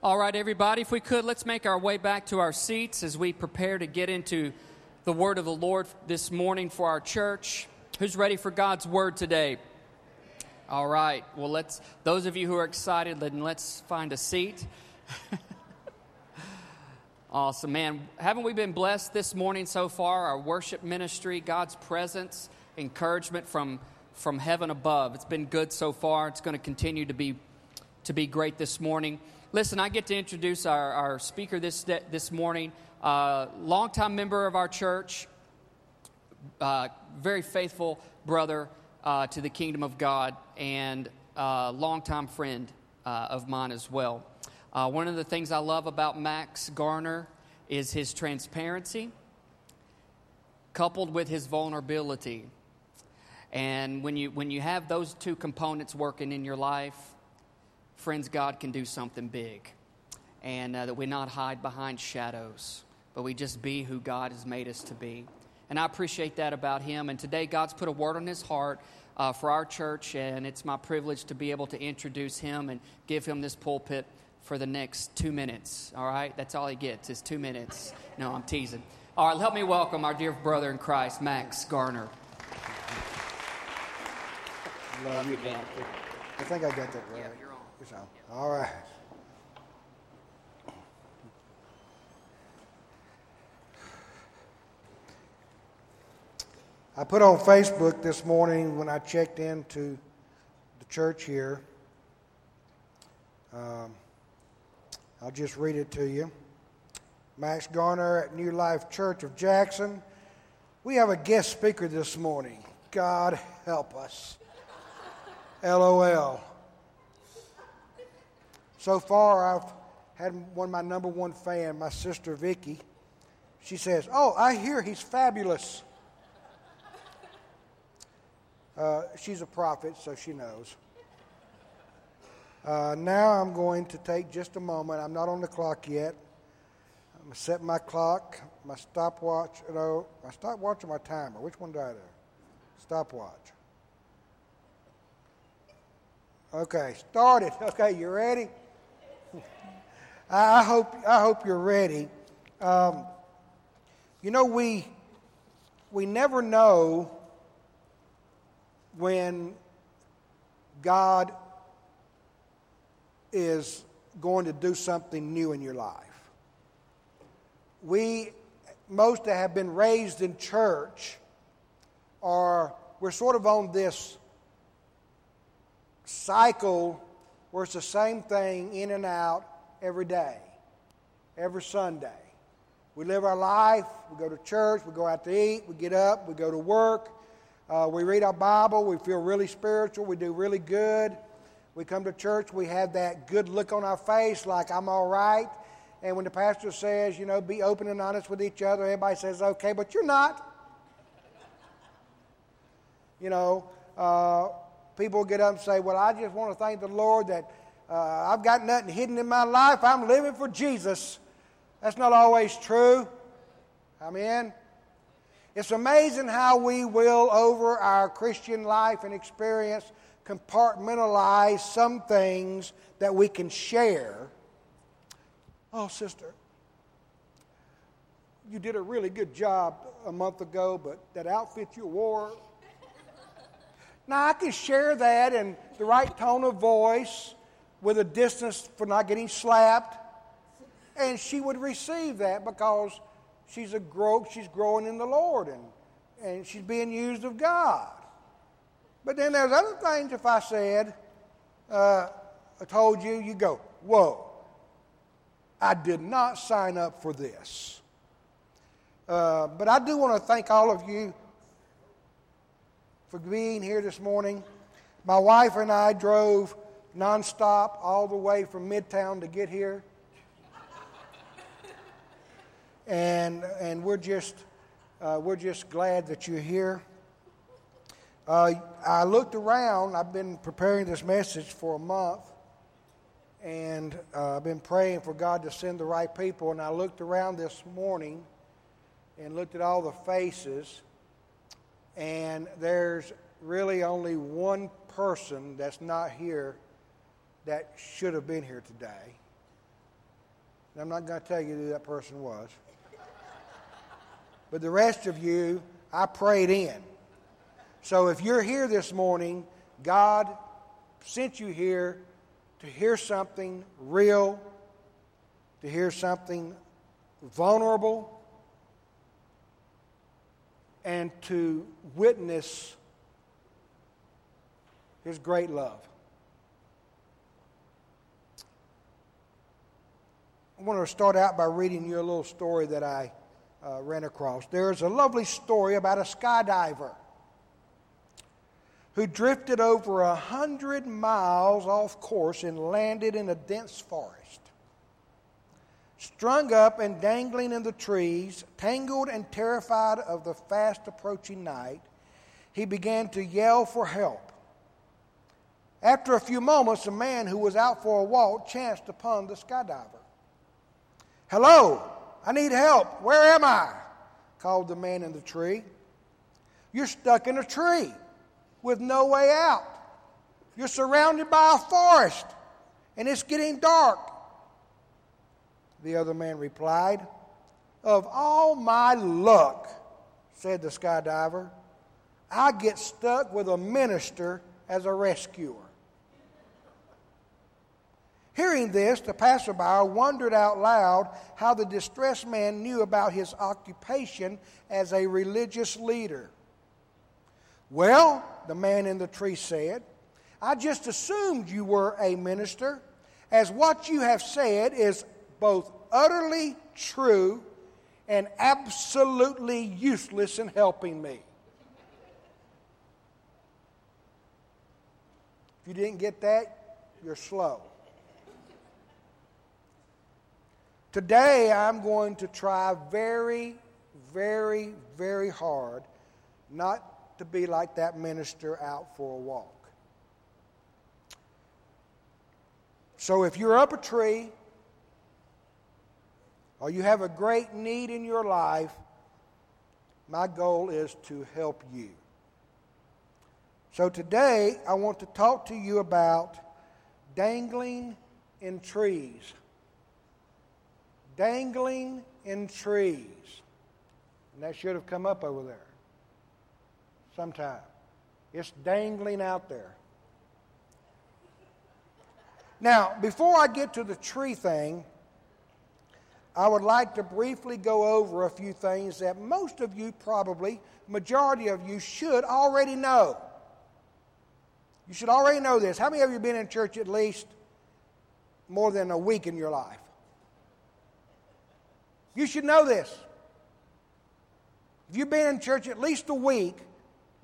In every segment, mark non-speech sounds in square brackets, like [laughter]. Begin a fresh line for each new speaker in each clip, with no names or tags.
All right, everybody, if we could, let's make our way back to our seats as we prepare to get into the word of the Lord this morning for our church. Who's ready for God's word today? All right. Well, let's those of you who are excited, then let's find a seat. [laughs] awesome, man. Haven't we been blessed this morning so far? Our worship ministry, God's presence, encouragement from from heaven above. It's been good so far. It's going to continue to be to be great this morning. Listen, I get to introduce our, our speaker this, this morning, uh, longtime member of our church, uh, very faithful brother uh, to the kingdom of God, and uh, longtime friend uh, of mine as well. Uh, one of the things I love about Max Garner is his transparency, coupled with his vulnerability. And when you, when you have those two components working in your life, friends, God can do something big. And uh, that we not hide behind shadows, but we just be who God has made us to be. And I appreciate that about him. And today, God's put a word on his heart uh, for our church, and it's my privilege to be able to introduce him and give him this pulpit for the next two minutes. All right? That's all he gets is two minutes. No, I'm teasing. All right, help me welcome our dear brother in Christ, Max Garner.
Love you, man. I think I got that right.
Yeah,
All right. I put on Facebook this morning when I checked into the church here. Um, I'll just read it to you. Max Garner at New Life Church of Jackson. We have a guest speaker this morning. God help us. LOL. So far, I've had one of my number one fan, my sister Vicky. She says, "Oh, I hear he's fabulous." Uh, she's a prophet, so she knows. Uh, now I'm going to take just a moment. I'm not on the clock yet. I'm going to set my clock, my stopwatch. No, my stopwatch or my timer? Which one do I do? Stopwatch. Okay, started. [laughs] Okay, you ready? I hope I hope you're ready. Um, you know we we never know when God is going to do something new in your life. We, most that have been raised in church, are we're sort of on this cycle where it's the same thing in and out every day, every Sunday. We live our life, we go to church, we go out to eat, we get up, we go to work, uh, we read our Bible, we feel really spiritual, we do really good. We come to church, we have that good look on our face, like I'm all right. And when the pastor says, you know, be open and honest with each other, everybody says, okay, but you're not. You know, uh, people get up and say, well, I just want to thank the Lord that uh, I've got nothing hidden in my life. I'm living for Jesus. That's not always true. Amen. It's amazing how we will, over our Christian life and experience, compartmentalize some things that we can share. Oh, sister, you did a really good job a month ago, but that outfit you wore. Now, I can share that in the right tone of voice with a distance for not getting slapped, and she would receive that because she's a grow, she's growing in the Lord and, and she's being used of God. But then there's other things if I said, uh, I told you, you go, whoa, I did not sign up for this. Uh, but I do want to thank all of you for being here this morning. My wife and I drove nonstop all the way from Midtown to get here and and we're just uh, we're just glad that you're here. Uh, I looked around. I've been preparing this message for a month, and uh, I've been praying for God to send the right people. And I looked around this morning and looked at all the faces, and there's really only one person that's not here that should have been here today. And I'm not going to tell you who that person was. But the rest of you, I prayed in. So if you're here this morning, God sent you here to hear something real, to hear something vulnerable, and to witness His great love. I want to start out by reading you a little story that I uh, ran across. There's a lovely story about a skydiver who drifted over a hundred miles off course and landed in a dense forest. Strung up and dangling in the trees, tangled and terrified of the fast approaching night, he began to yell for help. After a few moments, a man who was out for a walk chanced upon the skydiver. Hello, I need help. Where am I? called the man in the tree. You're stuck in a tree with no way out. You're surrounded by a forest and it's getting dark. The other man replied, Of all my luck, said the skydiver, I get stuck with a minister as a rescuer. Hearing this, the passerby wondered out loud how the distressed man knew about his occupation as a religious leader. Well, the man in the tree said, I just assumed you were a minister, as what you have said is both utterly true and absolutely useless in helping me. If you didn't get that, you're slow. Today, I'm going to try very, very, very hard not to be like that minister out for a walk. So, if you're up a tree or you have a great need in your life, my goal is to help you. So, today, I want to talk to you about dangling in trees dangling in trees. And that should have come up over there sometime. It's dangling out there. Now, before I get to the tree thing, I would like to briefly go over a few things that most of you probably, majority of you, should already know. You should already know this. How many of you have been in church at least more than a week in your life? You should know this. If you've been in church at least a week,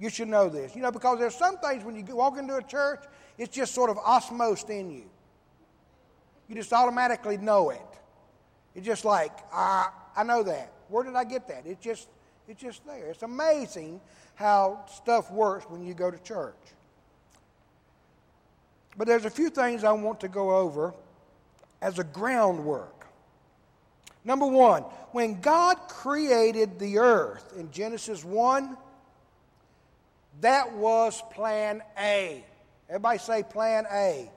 you should know this. You know, because there's some things when you walk into a church, it's just sort of osmosed in you. You just automatically know it. It's just like, ah, I know that. Where did I get that? It's just, it's just there. It's amazing how stuff works when you go to church. But there's a few things I want to go over as a groundwork. Number one, when God created the earth in Genesis 1, that was plan A. Everybody say plan A.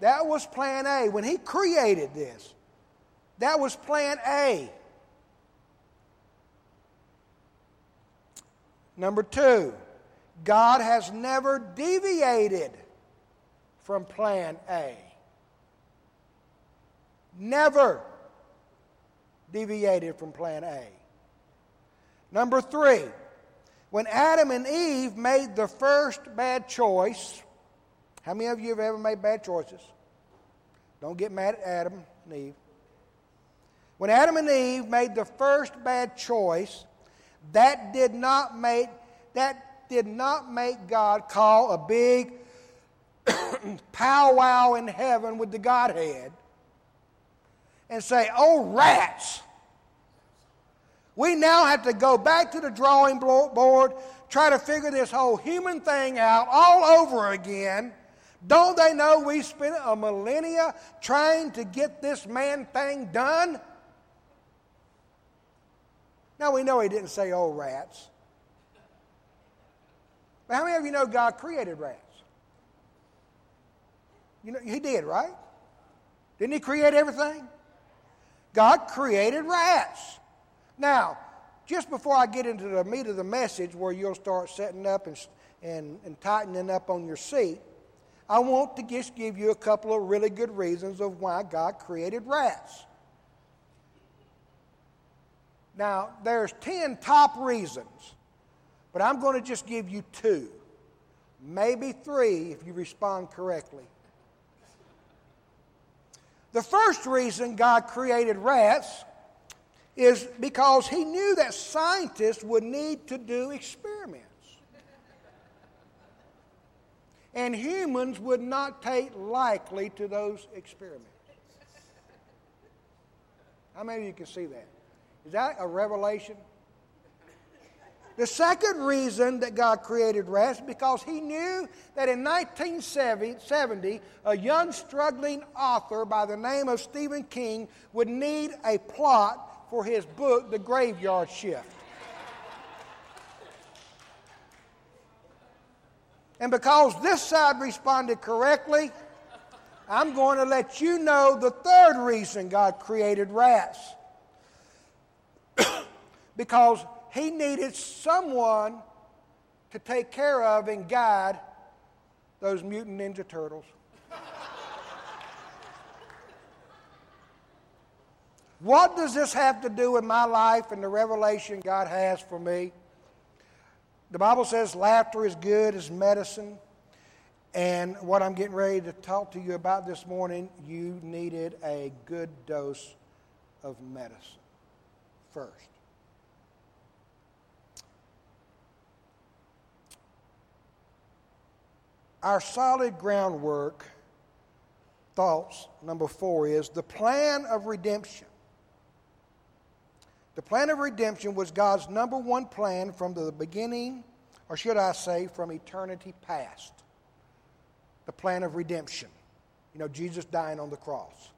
That was plan A. When He created this, that was plan A. Number two, God has never deviated from plan A. Never deviated from plan A. Number three, when Adam and Eve made the first bad choice, how many of you have ever made bad choices? Don't get mad at Adam and Eve. When Adam and Eve made the first bad choice, that did not make that did not make God call a big [coughs] powwow in heaven with the Godhead and say, oh, rats. We now have to go back to the drawing board, try to figure this whole human thing out all over again. Don't they know we spent a millennia trying to get this man thing done? Now we know he didn't say, oh, rats. But how many of you know God created rats? You know, he did, right? Didn't he create everything? God created rats. Now, just before I get into the meat of the message where you'll start setting up and, and, and tightening up on your seat, I want to just give you a couple of really good reasons of why God created rats. Now, there's 10 top reasons, but I'm going to just give you two, maybe three if you respond correctly. The first reason God created rats is because he knew that scientists would need to do experiments. And humans would not take likely to those experiments. How many of you can see that? Is that a revelation? The second reason that God created rats because he knew that in 1970, a young struggling author by the name of Stephen King would need a plot for his book, The Graveyard Shift. And because this side responded correctly, I'm going to let you know the third reason God created rats because he needed someone to take care of and guide those mutant ninja turtles. what does this have to do with my life and the revelation God has for me? The Bible says laughter is good as medicine. And what I'm getting ready to talk to you about this morning, you needed a good dose of medicine first. Our solid groundwork, thoughts, number four, is the plan of redemption. The plan of redemption was God's number one plan from the beginning, or should I say, from eternity past. The plan of redemption. You know, Jesus dying on the cross.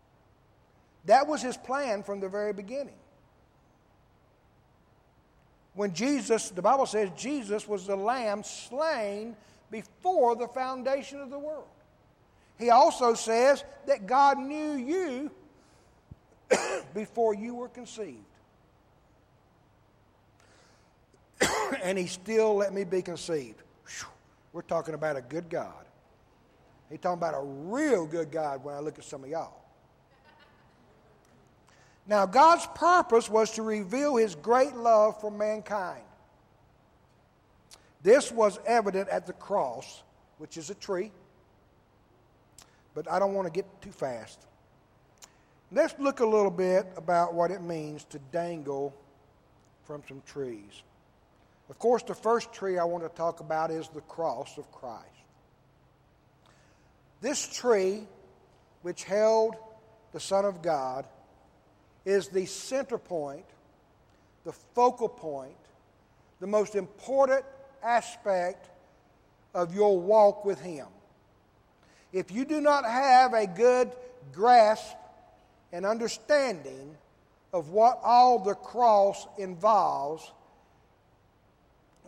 That was his plan from the very beginning. When Jesus, the Bible says Jesus was the lamb slain before the foundation of the world. He also says that God knew you [coughs] before you were conceived. [coughs] and he still let me be conceived. We're talking about a good God. He's talking about a real good God when I look at some of y'all. Now, God's purpose was to reveal his great love for mankind. This was evident at the cross, which is a tree. But I don't want to get too fast. Let's look a little bit about what it means to dangle from some trees. Of course, the first tree I want to talk about is the cross of Christ. This tree, which held the Son of God, is the center point, the focal point, the most important aspect of your walk with Him. If you do not have a good grasp and understanding of what all the cross involves,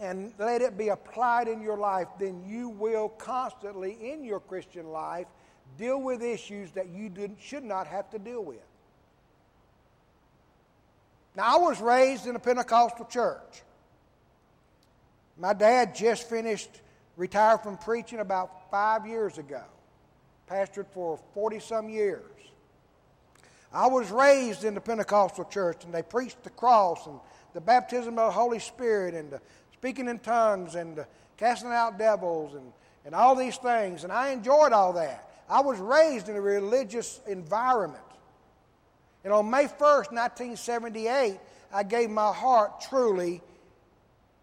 and let it be applied in your life, then you will constantly in your Christian life deal with issues that you should not have to deal with. Now, I was raised in a Pentecostal church. My dad just finished, retired from preaching about five years ago, pastored for 40 some years. I was raised in the Pentecostal church, and they preached the cross and the baptism of the Holy Spirit and the speaking in tongues and the casting out devils and, and all these things. And I enjoyed all that. I was raised in a religious environment. And on May 1st, 1978, I gave my heart truly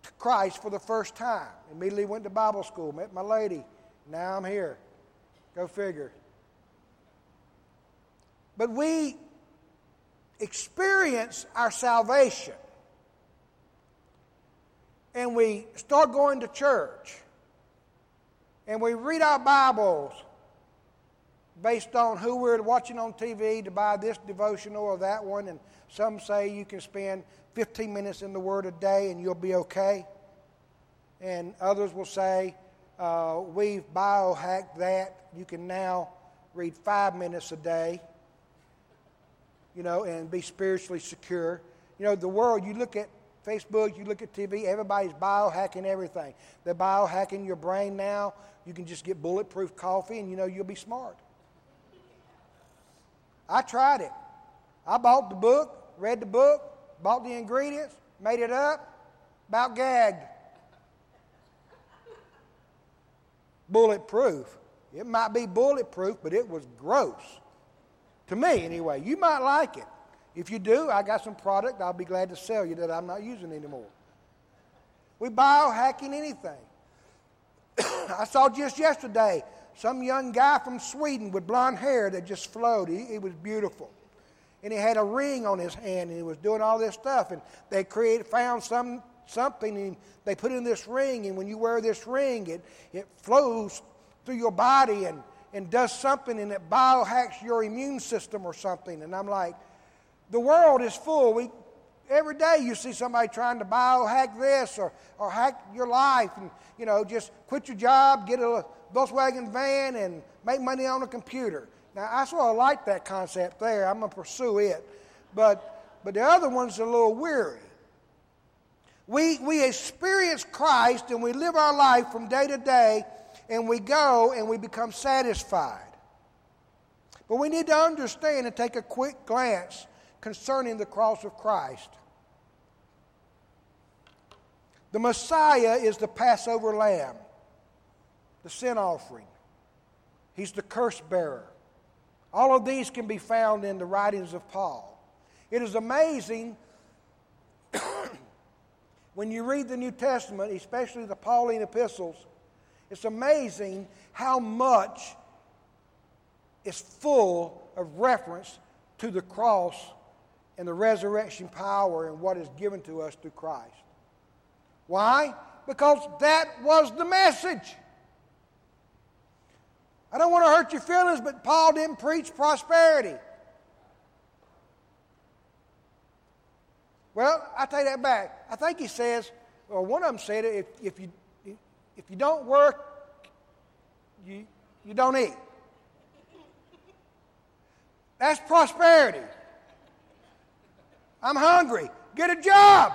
to Christ for the first time. Immediately went to Bible school, met my lady. Now I'm here. Go figure. But we experience our salvation and we start going to church and we read our Bibles based on who we're watching on TV to buy this devotional or that one. And some say you can spend 15 minutes in the Word a day and you'll be okay. And others will say, uh, we've biohacked that. You can now read five minutes a day. you know, and be spiritually secure. You know, the world, you look at Facebook, you look at TV, everybody's biohacking everything. They're biohacking your brain now. You can just get bulletproof coffee and you know you'll be smart. I tried it. I bought the book, read the book, bought the ingredients, made it up, about gagged. Bulletproof. It might be bulletproof, but it was gross. To me, anyway. You might like it. If you do, I got some product I'll be glad to sell you that I'm not using anymore. We biohacking anything. [coughs] I saw just yesterday some young guy from Sweden with blonde hair that just flowed. He, he was beautiful. And he had a ring on his hand and he was doing all this stuff. And they created, found some, something and they put in this ring. And when you wear this ring, it, it flows through your body and, and does something and it biohacks your immune system or something. And I'm like, the world is full. We, every day you see somebody trying to biohack this or, or hack your life and, you know, just quit your job, get a Volkswagen van and make money on a computer. Now, I sort of like that concept there. I'm going to pursue it. But, but the other one's a little weary. We, we experience Christ and we live our life from day to day and we go and we become satisfied. But we need to understand and take a quick glance concerning the cross of Christ. The Messiah is the Passover lamb, the sin offering. He's the curse bearer. All of these can be found in the writings of Paul. It is amazing [coughs] when you read the New Testament, especially the Pauline epistles, it's amazing how much is full of reference to the cross and the resurrection power and what is given to us through Christ. Why? Because that was the message. I don't want to hurt your feelings, but Paul didn't preach prosperity. Well, I take that back. I think he says, or one of them said, if, if, you, if you don't work, you, you don't eat. That's prosperity. I'm hungry. Get a job.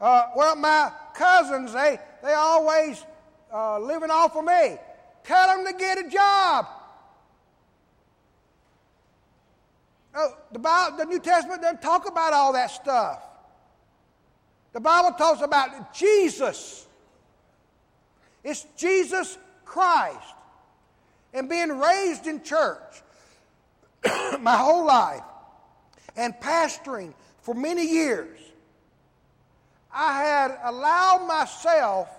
Uh, well, my cousins, they, they always uh, living off of me. Tell them to get a job. The, Bible, the New Testament doesn't talk about all that stuff. The Bible talks about Jesus. It's Jesus Christ. And being raised in church [coughs] my whole life and pastoring for many years, I had allowed myself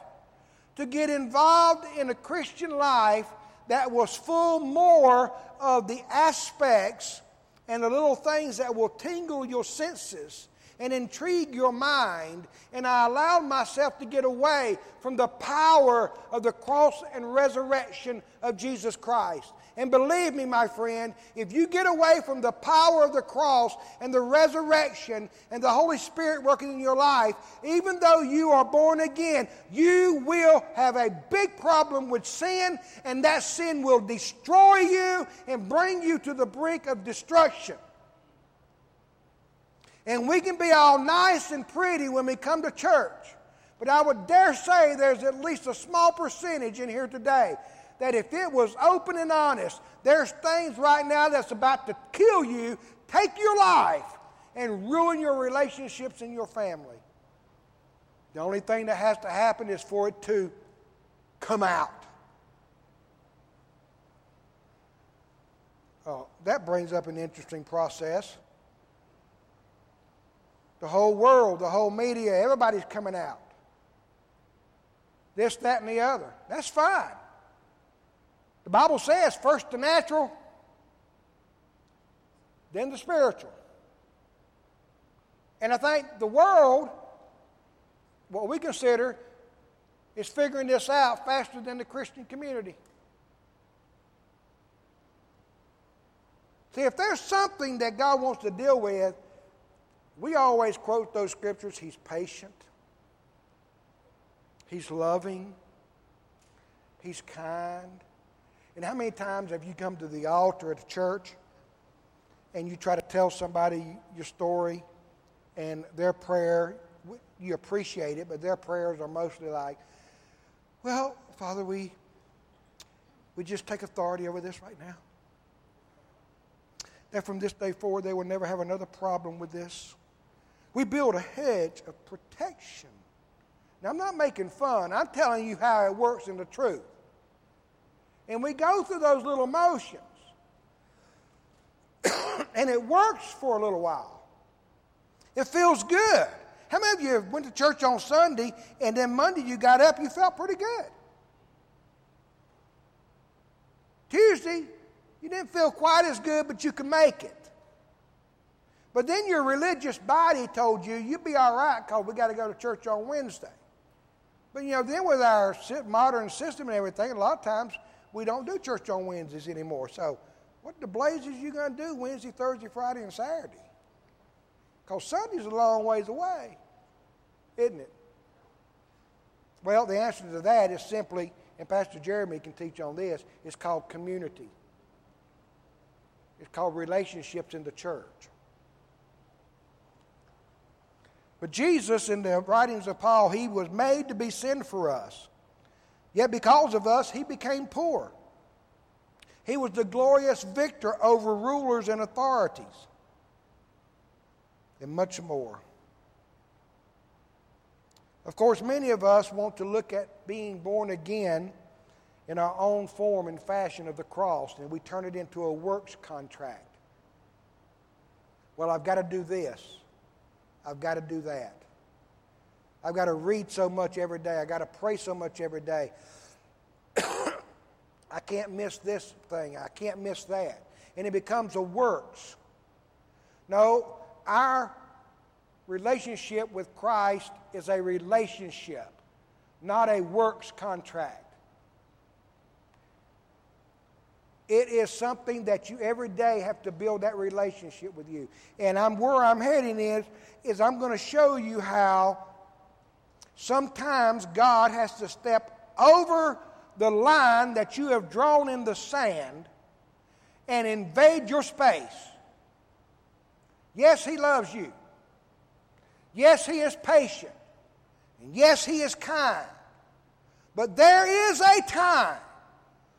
to get involved in a Christian life that was full more of the aspects and the little things that will tingle your senses and intrigue your mind. And I allowed myself to get away from the power of the cross and resurrection of Jesus Christ. And believe me, my friend, if you get away from the power of the cross and the resurrection and the Holy Spirit working in your life, even though you are born again, you will have a big problem with sin, and that sin will destroy you and bring you to the brink of destruction. And we can be all nice and pretty when we come to church. But I would dare say there's at least a small percentage in here today that if it was open and honest, there's things right now that's about to kill you, take your life, and ruin your relationships and your family. The only thing that has to happen is for it to come out. Oh, that brings up an interesting process. The whole world, the whole media, everybody's coming out. This, that, and the other. That's fine. The Bible says first the natural, then the spiritual. And I think the world, what we consider, is figuring this out faster than the Christian community. See, if there's something that God wants to deal with, we always quote those scriptures. He's patient, He's loving, He's kind, And how many times have you come to the altar at a church and you try to tell somebody your story and their prayer, you appreciate it, but their prayers are mostly like, well, Father, we, we just take authority over this right now. That from this day forward, they will never have another problem with this. We build a hedge of protection. Now, I'm not making fun. I'm telling you how it works in the truth. And we go through those little motions. [coughs] and it works for a little while. It feels good. How many of you went to church on Sunday and then Monday you got up, you felt pretty good? Tuesday, you didn't feel quite as good, but you could make it. But then your religious body told you you'd be all right because we got to go to church on Wednesday. But you know, then with our modern system and everything, a lot of times we don't do church on Wednesdays anymore. So, what the blazes you going to do Wednesday, Thursday, Friday, and Saturday? Because Sunday's a long ways away, isn't it? Well, the answer to that is simply, and Pastor Jeremy can teach on this, it's called community. It's called relationships in the church. But Jesus, in the writings of Paul, he was made to be sin for us. Yet because of us, he became poor. He was the glorious victor over rulers and authorities, and much more. Of course, many of us want to look at being born again in our own form and fashion of the cross, and we turn it into a works contract. Well, I've got to do this. I've got to do that. I've got to read so much every day. I've got to pray so much every day. [coughs] I can't miss this thing. I can't miss that. And it becomes a works. No, our relationship with Christ is a relationship, not a works contract. It is something that you every day have to build that relationship with you. And I'm where I'm heading is is I'm going to show you how sometimes God has to step over the line that you have drawn in the sand and invade your space. Yes, He loves you. Yes, He is patient. And yes, He is kind. But there is a time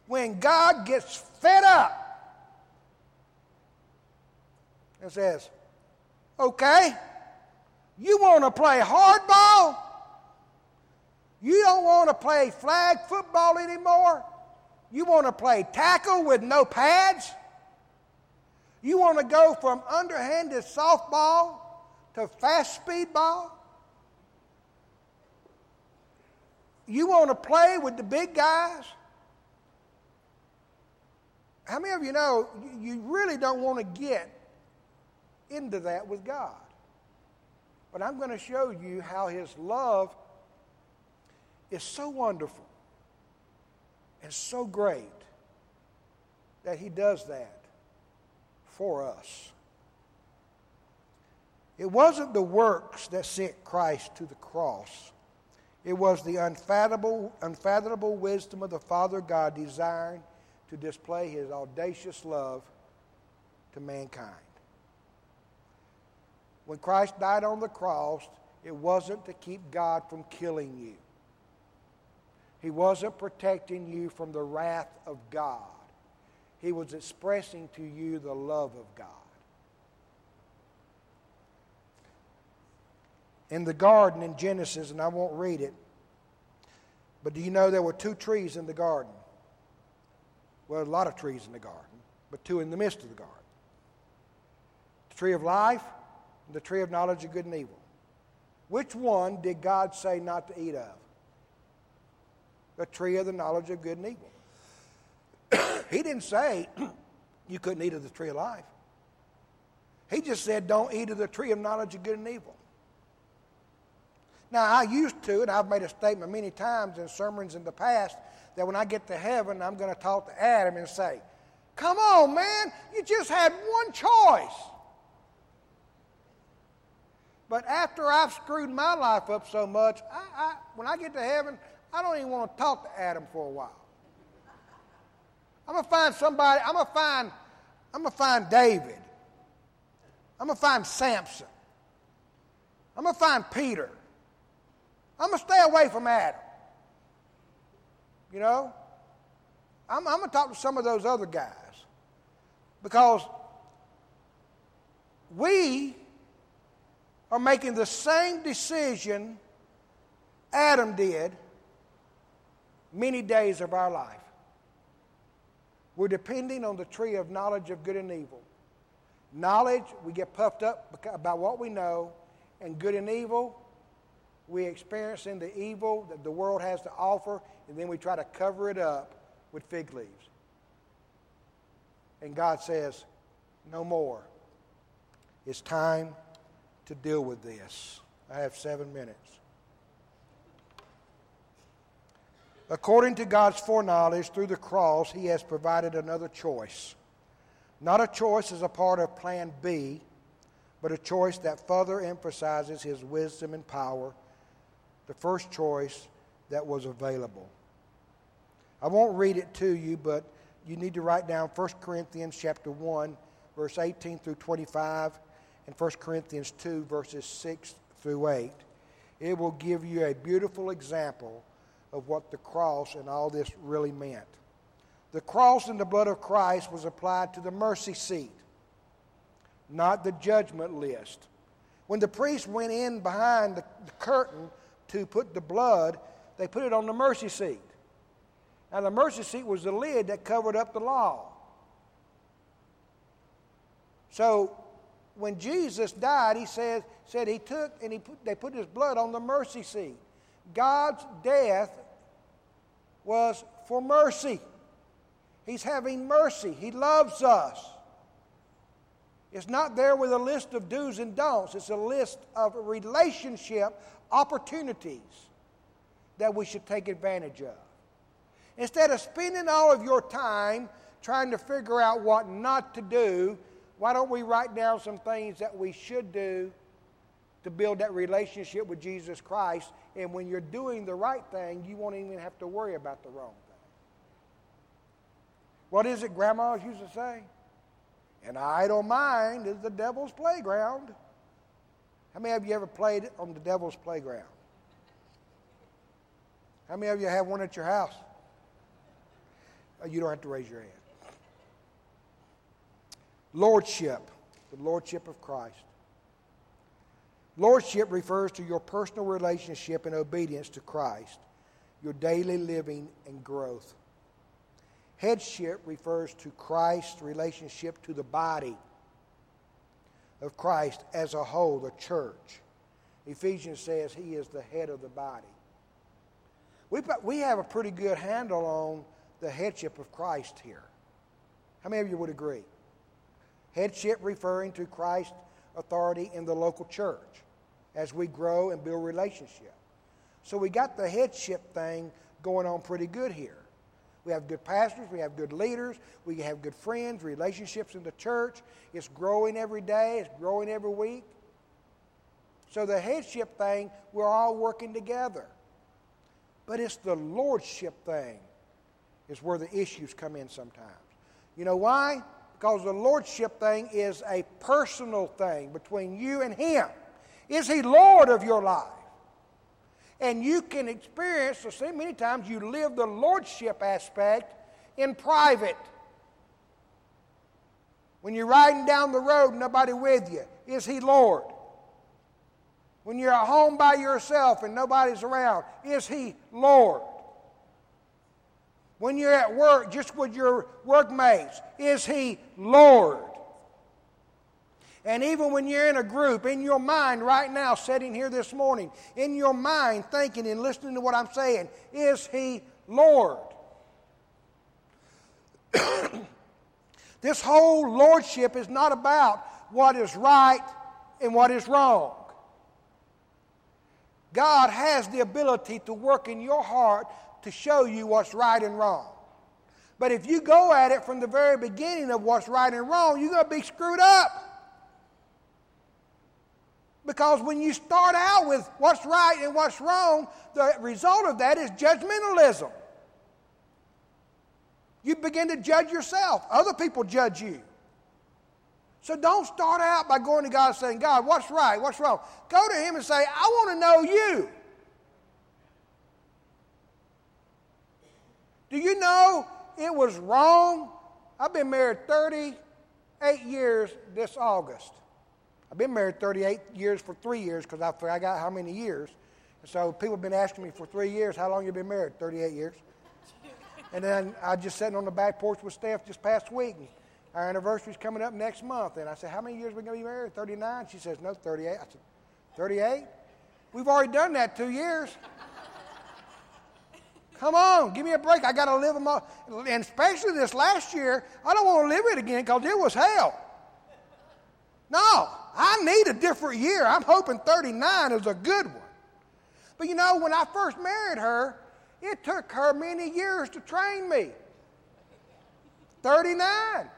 when God gets fed up and says, Okay, you want to play hardball? You don't want to play flag football anymore? You want to play tackle with no pads? You want to go from underhanded softball to fast speed ball? You want to play with the big guys? How many of you know you really don't want to get into that with God? But I'm going to show you how His love is so wonderful and so great that He does that for us. It wasn't the works that sent Christ to the cross. It was the unfathomable, unfathomable wisdom of the Father God desiring to display his audacious love to mankind. When Christ died on the cross, it wasn't to keep God from killing you. He wasn't protecting you from the wrath of God. He was expressing to you the love of God. In the garden in Genesis, and I won't read it, but do you know there were two trees in the garden? Well, a lot of trees in the garden, but two in the midst of the garden the tree of life and the tree of knowledge of good and evil. Which one did God say not to eat of? The tree of the knowledge of good and evil. [coughs] he didn't say [coughs] you couldn't eat of the tree of life. He just said, don't eat of the tree of knowledge of good and evil. Now, I used to, and I've made a statement many times in sermons in the past, that when I get to heaven, I'm going to talk to Adam and say, Come on, man, you just had one choice. But after I've screwed my life up so much, I, I, when I get to heaven, I don't even want to talk to Adam for a while. I'm to find somebody, I'm to find, I'm to find David. I'm to find Samson. I'm to find Peter. I'm to stay away from Adam. You know? I'm, I'm to talk to some of those other guys. Because we are making the same decision Adam did many days of our life. We're depending on the tree of knowledge of good and evil. Knowledge, we get puffed up about what we know, and good and evil, we experience in the evil that the world has to offer, and then we try to cover it up with fig leaves. And God says, No more. It's time to deal with this. I have seven minutes. According to God's foreknowledge through the cross, He has provided another choice. Not a choice as a part of Plan B, but a choice that further emphasizes His wisdom and power, the first choice that was available. I won't read it to you, but you need to write down 1 Corinthians chapter 1, verse 18 through 25, and 1 Corinthians 2, verses 6 through 8. It will give you a beautiful example of what the cross and all this really meant. The cross and the blood of Christ was applied to the mercy seat, not the judgment list. When the priest went in behind the, the curtain to put the blood, they put it on the mercy seat. Now, the mercy seat was the lid that covered up the law. So, when Jesus died, he said, said he took and he put, they put his blood on the mercy seat. God's death was for mercy. He's having mercy. He loves us. It's not there with a list of do's and don'ts, it's a list of relationship opportunities that we should take advantage of. Instead of spending all of your time trying to figure out what not to do, why don't we write down some things that we should do to build that relationship with Jesus Christ. And when you're doing the right thing, you won't even have to worry about the wrong thing. What is it grandmas used to say? An idle mind is the devil's playground. How many of you ever played on the devil's playground? How many of you have one at your house? Oh, you don't have to raise your hand. Lordship, the Lordship of Christ. Lordship refers to your personal relationship and obedience to Christ, your daily living and growth. Headship refers to Christ's relationship to the body of Christ as a whole, the church. Ephesians says he is the head of the body. We, we have a pretty good handle on the headship of Christ here. How many of you would agree? Headship referring to Christ's authority in the local church as we grow and build relationship. So we got the headship thing going on pretty good here. We have good pastors, we have good leaders, we have good friends, relationships in the church. It's growing every day, it's growing every week. So the headship thing, we're all working together. But it's the lordship thing is where the issues come in sometimes. You know why? Because the lordship thing is a personal thing between you and him. Is He Lord of your life? And you can experience, the same many times you live the lordship aspect in private. When you're riding down the road, nobody with you, is He Lord? When you're at home by yourself and nobody's around, is He Lord? When you're at work just with your workmates, is He Lord? And even when you're in a group, in your mind right now, sitting here this morning, in your mind, thinking and listening to what I'm saying, is He Lord? [coughs] this whole lordship is not about what is right and what is wrong. God has the ability to work in your heart to show you what's right and wrong. But if you go at it from the very beginning of what's right and wrong, you're going to be screwed up. Because when you start out with what's right and what's wrong, the result of that is judgmentalism. You begin to judge yourself. Other people judge you. So don't start out by going to God saying, God, what's right? What's wrong? Go to Him and say, I want to know you. Do you know it was wrong? I've been married 38 years this August. I've been married 38 years for three years because I forgot how many years. So people have been asking me for three years, how long you been married? 38 years. and then I just sitting on the back porch with Steph just past week. And our anniversary's coming up next month. And I said, how many years are we going to be married? 39? She says, no, 38. I said, 38? We've already done that two years. Come on, give me a break. I got to live them all. And especially this last year, I don't want to live it again because it was hell. Need a different year. I'm hoping 39 is a good one. But you know, when I first married her, it took her many years to train me. 39.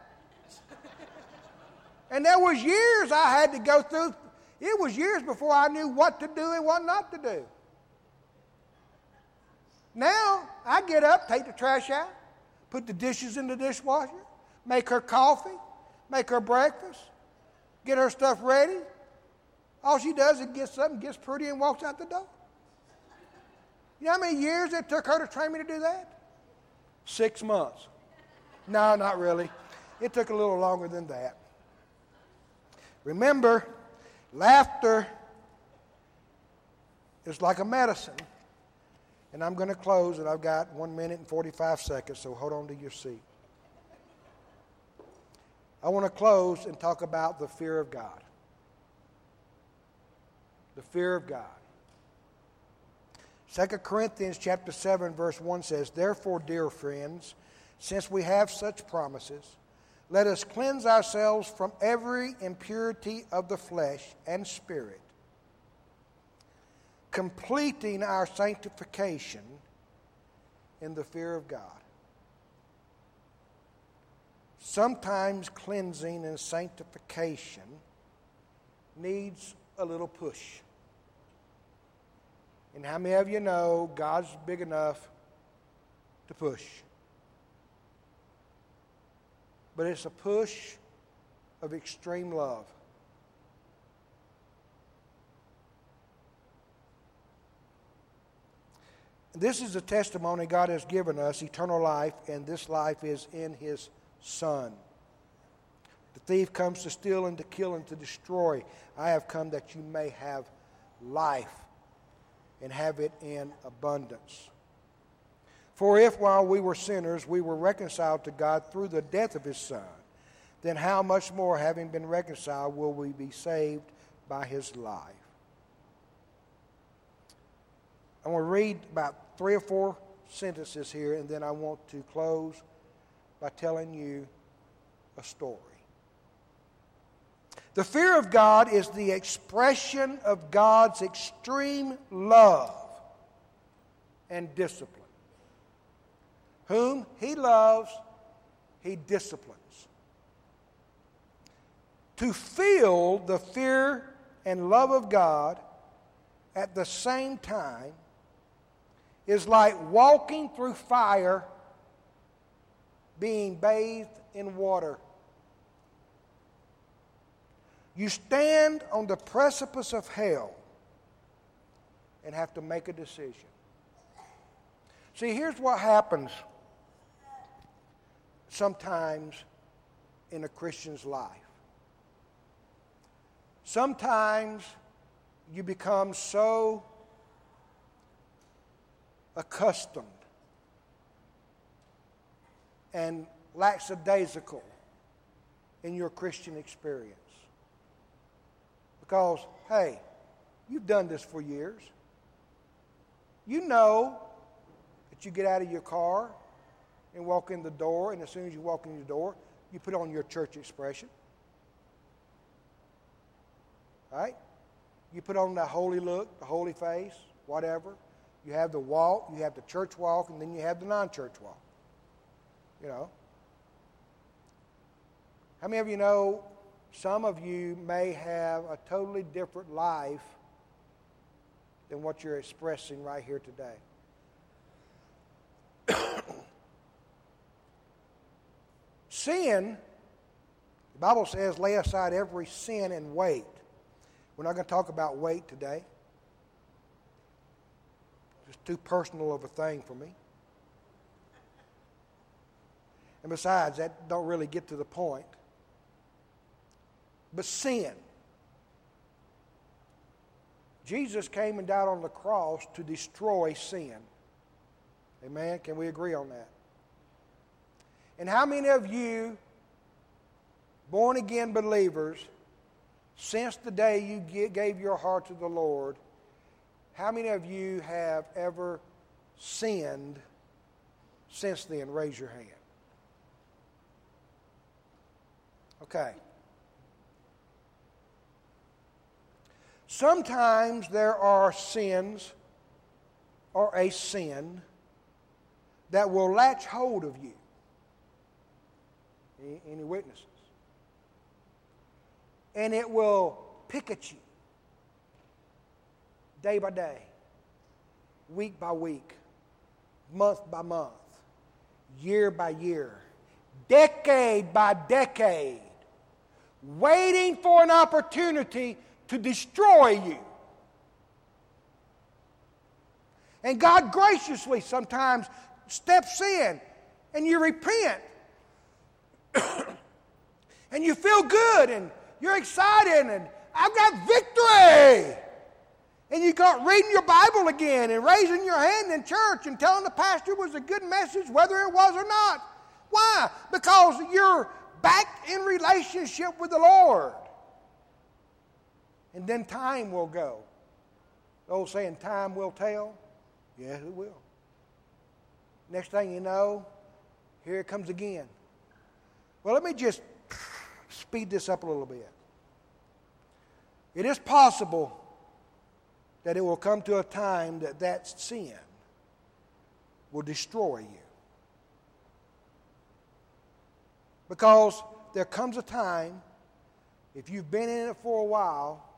And there was years I had to go through. It was years before I knew what to do and what not to do. Now, I get up, take the trash out, put the dishes in the dishwasher, make her coffee, make her breakfast, get her stuff ready. All she does is gets up and gets pretty and walks out the door. You know how many years it took her to train me to do that? Six months. No, not really. It took a little longer than that. Remember, laughter is like a medicine. And I'm going to close, and I've got one minute and 45 seconds, so hold on to your seat. I want to close and talk about the fear of God. The fear of God. 2 Corinthians chapter 7 verse 1 says, "Therefore, dear friends, since we have such promises, let us cleanse ourselves from every impurity of the flesh and spirit, completing our sanctification in the fear of God." Sometimes cleansing and sanctification needs a little push. And how many of you know God's big enough to push? But it's a push of extreme love. This is the testimony God has given us eternal life, and this life is in His Son. The thief comes to steal and to kill and to destroy. I have come that you may have life and have it in abundance. For if while we were sinners we were reconciled to God through the death of his Son, then how much more, having been reconciled, will we be saved by his life? I want to read about three or four sentences here, and then I want to close by telling you a story. The fear of God is the expression of God's extreme love and discipline. Whom He loves, He disciplines. To feel the fear and love of God at the same time is like walking through fire being bathed in water. You stand on the precipice of hell and have to make a decision. See, here's what happens sometimes in a Christian's life. Sometimes you become so accustomed and lackadaisical in your Christian experience. Because, hey, you've done this for years. You know that you get out of your car and walk in the door, and as soon as you walk in the door, you put on your church expression. Right? You put on the holy look, the holy face, whatever. You have the walk, you have the church walk, and then you have the non church walk. You know. How many of you know some of you may have a totally different life than what you're expressing right here today? [coughs] Sin, the Bible says, lay aside every sin and weight. We're not going to talk about weight today. It's too personal of a thing for me. And besides, that don't really get to the point. But sin. Jesus came and died on the cross to destroy sin. Amen? Can we agree on that? And how many of you, born again believers, since the day you gave your heart to the Lord, how many of you have ever sinned since then? Raise your hand. Okay. Sometimes there are sins or a sin that will latch hold of you. Any, any witnesses? And it will pick at you day by day, week by week, month by month, year by year, decade by decade, waiting for an opportunity to destroy you. And God graciously sometimes steps in and you repent. [coughs] and you feel good and you're excited and I've got victory. And you got reading your Bible again and raising your hand in church and telling the pastor was a good message, whether it was or not. Why? Because you're back in relationship with the Lord. And then time will go. The old saying, time will tell. Yes, it will. Next thing you know, here it comes again. Well, let me just speed this up a little bit. It is possible that it will come to a time that that sin will destroy you. Because there comes a time, if you've been in it for a while,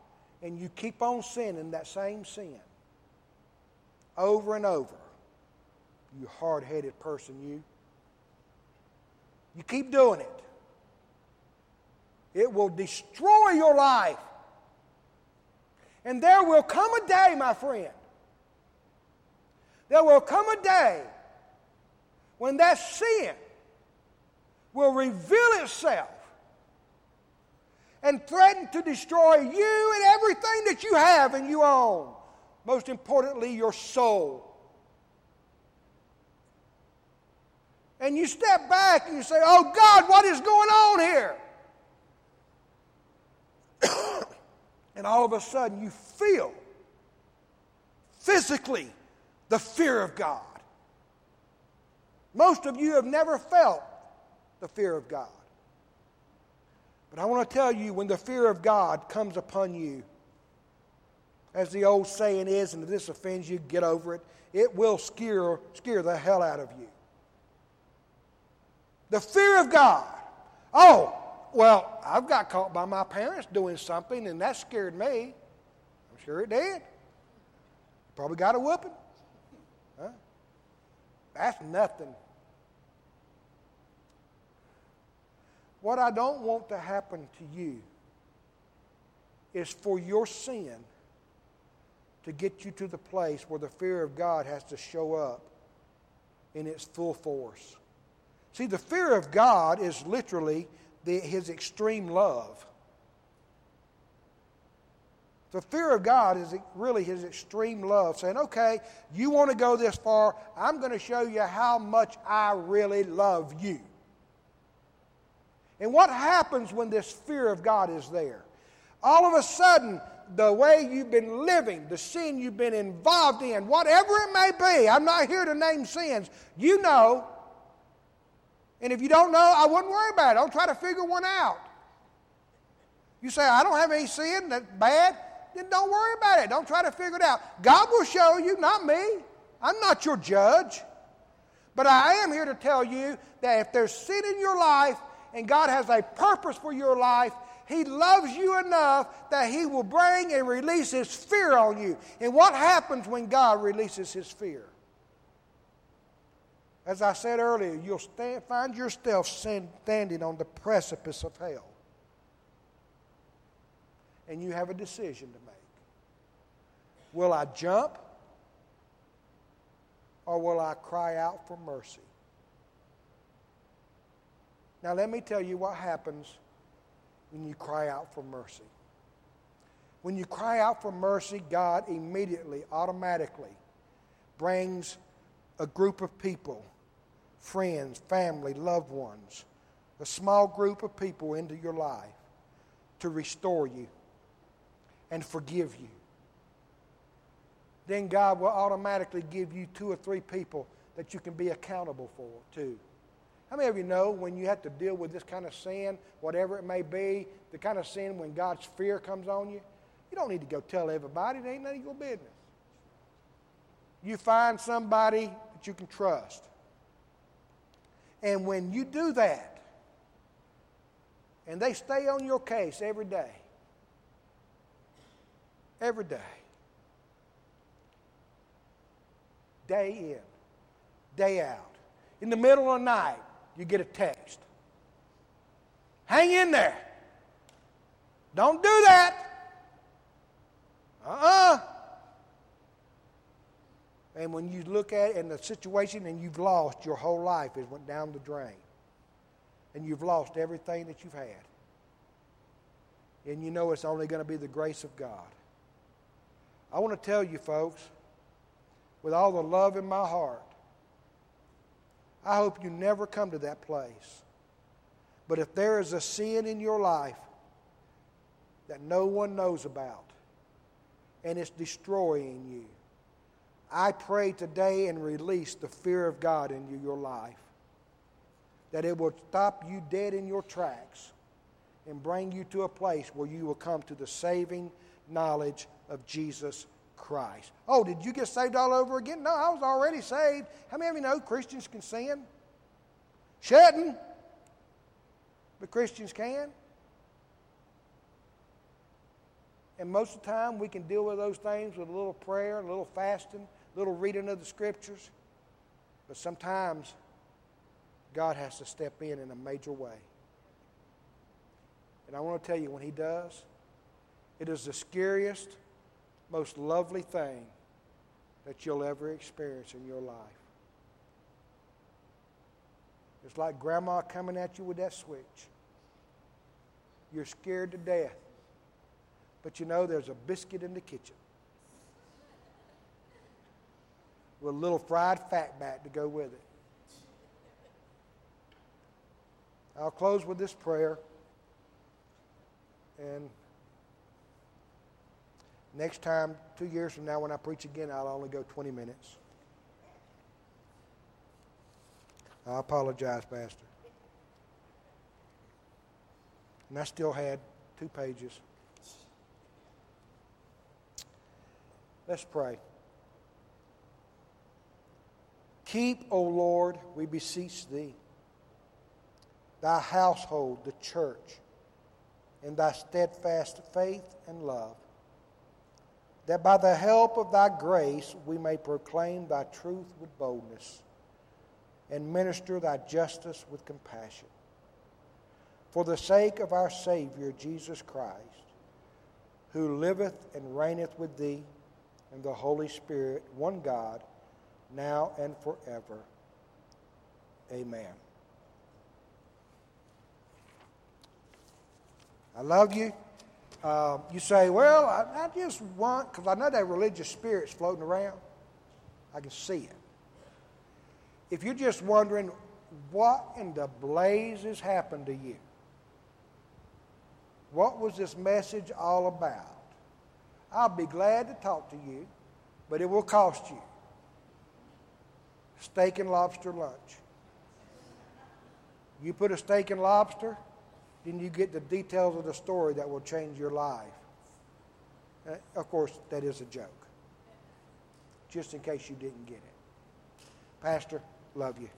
and you keep on sinning that same sin over and over, you hard headed person, you. You keep doing it. It will destroy your life. And there will come a day, my friend, there will come a day when that sin will reveal itself and threaten to destroy you and everything that you have and you own. Most importantly, your soul. and you step back and you say, Oh God, what is going on here? [coughs] and all of a sudden you feel physically the fear of God. Most of you have never felt the fear of God. But I want to tell you when the fear of God comes upon you, as the old saying is, and if this offends you, get over it, it will scare, scare the hell out of you. The fear of God. Oh, well, I've got caught by my parents doing something, and that scared me. I'm sure it did. Probably got a whooping. Huh? That's nothing. What I don't want to happen to you is for your sin to get you to the place where the fear of God has to show up in its full force. See, the fear of God is literally the, his extreme love. The fear of God is really his extreme love, saying, okay, you want to go this far, I'm going to show you how much I really love you. And what happens when this fear of God is there? All of a sudden, the way you've been living, the sin you've been involved in, whatever it may be, I'm not here to name sins, you know and if you don't know, I wouldn't worry about it. Don't try to figure one out. You say, I don't have any sin that's bad, then don't worry about it. Don't try to figure it out. God will show you, not me. I'm not your judge. But I am here to tell you that if there's sin in your life and God has a purpose for your life, He loves you enough that He will bring and release His fear on you. And what happens when God releases His fear? As I said earlier, you'll stand, find yourself standing on the precipice of hell. And you have a decision to make. Will I jump or will I cry out for mercy? Now, let me tell you what happens when you cry out for mercy. When you cry out for mercy, God immediately, automatically brings a group of people, friends, family, loved ones, a small group of people into your life to restore you and forgive you. Then God will automatically give you two or three people that you can be accountable for, too. How many of you know when you have to deal with this kind of sin, whatever it may be, the kind of sin when God's fear comes on you? You don't need to go tell everybody. It ain't none of your business. You find somebody that you can trust. And when you do that, and they stay on your case every day, every day, day in, day out, in the middle of the night, you get a text. Hang in there. Don't do that. Uh uh-uh. uh And when you look at it in the situation and you've lost your whole life, it went down the drain. And you've lost everything that you've had. And you know it's only going to be the grace of God. I want to tell you, folks, with all the love in my heart, I hope you never come to that place. But if there is a sin in your life that no one knows about and it's destroying you, I pray today and release the fear of God into your life. That it will stop you dead in your tracks and bring you to a place where you will come to the saving knowledge of Jesus Christ. Oh, did you get saved all over again? No, I was already saved. How many of you know Christians can sin? Shouldn't, but Christians can. And most of the time, we can deal with those things with a little prayer, a little fasting, a little reading of the scriptures. But sometimes, God has to step in in a major way. And I want to tell you, when He does, it is the scariest most lovely thing that you'll ever experience in your life. It's like grandma coming at you with that switch. You're scared to death. But you know there's a biscuit in the kitchen with a little fried fatback to go with it. I'll close with this prayer. And Next time, two years from now, when I preach again, I'll only go 20 minutes. I apologize, Pastor. And I still had two pages. Let's pray. Keep, O Lord, we beseech thee, thy household, the church, in thy steadfast faith and love that by the help of thy grace we may proclaim thy truth with boldness and minister thy justice with compassion. For the sake of our Savior Jesus Christ, who liveth and reigneth with thee and the Holy Spirit, one God, now and forever. Amen. I love you. Uh, you say, well, I, I just want, because I know that religious spirit's floating around. I can see it. If you're just wondering, what in the blazes happened to you? What was this message all about? I'll be glad to talk to you, but it will cost you. Steak and lobster lunch. You put a steak and lobster, then you get the details of the story that will change your life. Uh, of course, that is a joke, just in case you didn't get it. Pastor, love you.